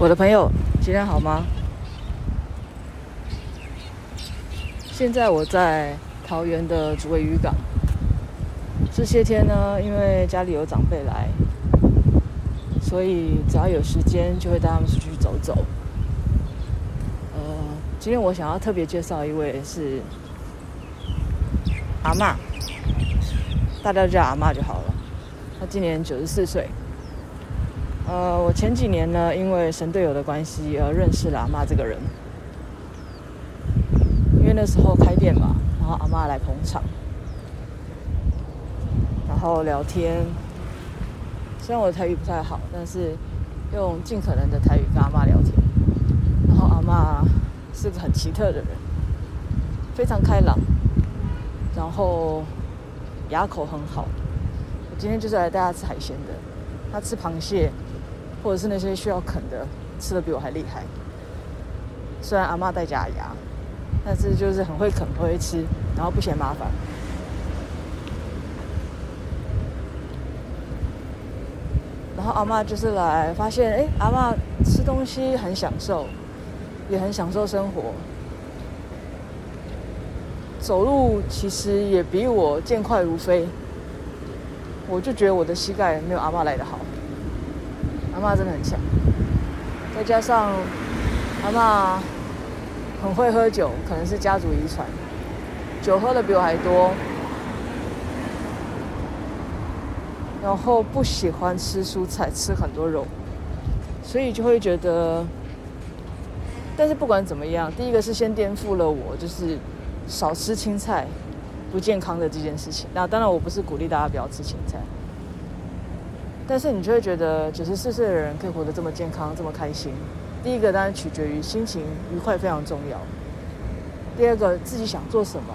我的朋友，今天好吗？现在我在桃园的竹围渔港。这些天呢，因为家里有长辈来，所以只要有时间就会带他们出去走走。呃，今天我想要特别介绍一位是阿嬷，大家叫阿嬷就好了。她今年九十四岁。呃，我前几年呢，因为神队友的关系而认识了阿嬷这个人。因为那时候开店嘛，然后阿嬷来捧场，然后聊天。虽然我的台语不太好，但是用尽可能的台语跟阿嬷聊天。然后阿嬷是个很奇特的人，非常开朗，然后牙口很好。我今天就是来带他吃海鲜的，他吃螃蟹。或者是那些需要啃的，吃的比我还厉害。虽然阿嬷戴假牙，但是就是很会啃，很会吃，然后不嫌麻烦。然后阿嬷就是来发现，哎，阿嬷吃东西很享受，也很享受生活。走路其实也比我健快如飞。我就觉得我的膝盖没有阿嬷来得好。妈真的很强，再加上阿妈很会喝酒，可能是家族遗传，酒喝的比我还多。然后不喜欢吃蔬菜，吃很多肉，所以就会觉得。但是不管怎么样，第一个是先颠覆了我就是少吃青菜不健康的这件事情。那当然，我不是鼓励大家不要吃青菜。但是你就会觉得九十四岁的人可以活得这么健康，这么开心。第一个当然取决于心情愉快，非常重要。第二个自己想做什么，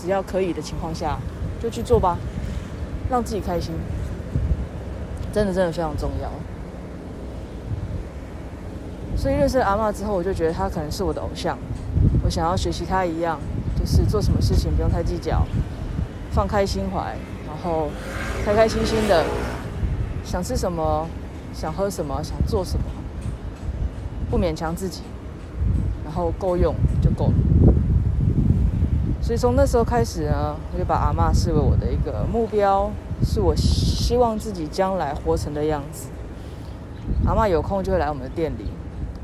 只要可以的情况下就去做吧，让自己开心，真的真的非常重要。所以认识阿嬷之后，我就觉得她可能是我的偶像，我想要学习她一样，就是做什么事情不用太计较，放开心怀，然后开开心心的。想吃什么，想喝什么，想做什么，不勉强自己，然后够用就够了。所以从那时候开始呢，我就把阿嬷视为我的一个目标，是我希望自己将来活成的样子。阿嬷有空就会来我们的店里，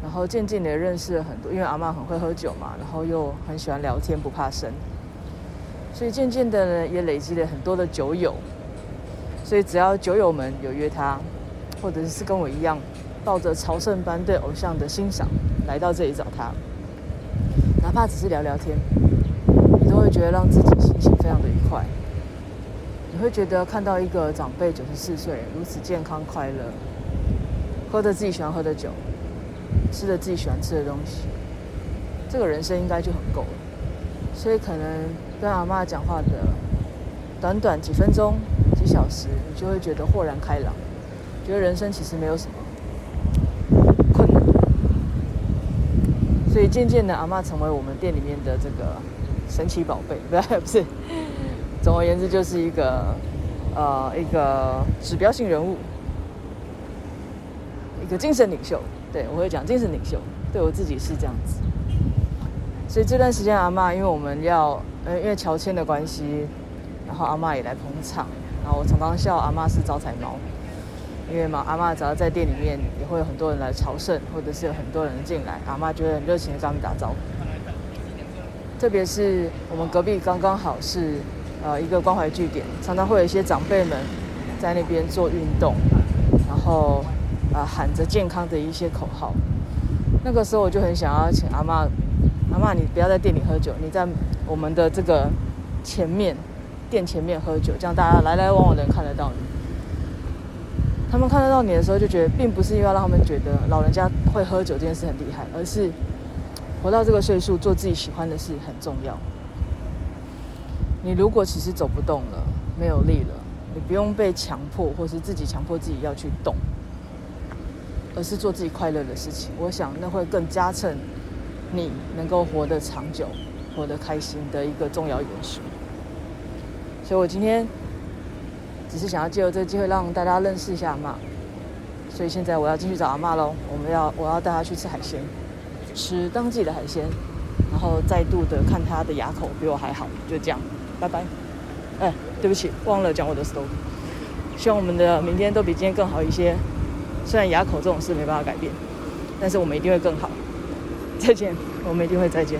然后渐渐的认识了很多，因为阿嬷很会喝酒嘛，然后又很喜欢聊天，不怕生，所以渐渐的呢，也累积了很多的酒友。所以只要酒友们有约他，或者是跟我一样，抱着朝圣般对偶像的欣赏来到这里找他，哪怕只是聊聊天，你都会觉得让自己心情非常的愉快。你会觉得看到一个长辈九十四岁如此健康快乐，喝着自己喜欢喝的酒，吃着自己喜欢吃的东西，这个人生应该就很够了。所以可能跟阿嬷讲话的短短几分钟。几小时，你就会觉得豁然开朗，觉得人生其实没有什么困难。所以渐渐的，阿嬷成为我们店里面的这个神奇宝贝，不是 不是。总而言之，就是一个呃一个指标性人物，一个精神领袖。对，我会讲精神领袖，对我自己是这样子。所以这段时间，阿嬷因为我们要呃因为乔迁的关系，然后阿嬷也来捧场。然后我常常笑阿嬷是招财猫，因为嘛，阿嬷只要在店里面，也会有很多人来朝圣，或者是有很多人进来，阿嬷就会很热情的跟他们打招呼。特别是我们隔壁刚刚好是呃一个关怀据点，常常会有一些长辈们在那边做运动，然后、呃、喊着健康的一些口号。那个时候我就很想要请阿嬷，阿嬷你不要在店里喝酒，你在我们的这个前面。店前面喝酒，这样大家来来往往的人看得到你。他们看得到你的时候，就觉得并不是因为让他们觉得老人家会喝酒这件事很厉害，而是活到这个岁数做自己喜欢的事很重要。你如果其实走不动了，没有力了，你不用被强迫，或是自己强迫自己要去动，而是做自己快乐的事情。我想那会更加衬你能够活得长久、活得开心的一个重要元素。所以我今天只是想要借由这个机会让大家认识一下嘛，所以现在我要进去找阿嬷喽。我们要我要带她去吃海鲜，吃当季的海鲜，然后再度的看她的牙口比我还好，就这样，拜拜。哎，对不起，忘了讲我的 story。希望我们的明天都比今天更好一些。虽然牙口这种事没办法改变，但是我们一定会更好。再见，我们一定会再见。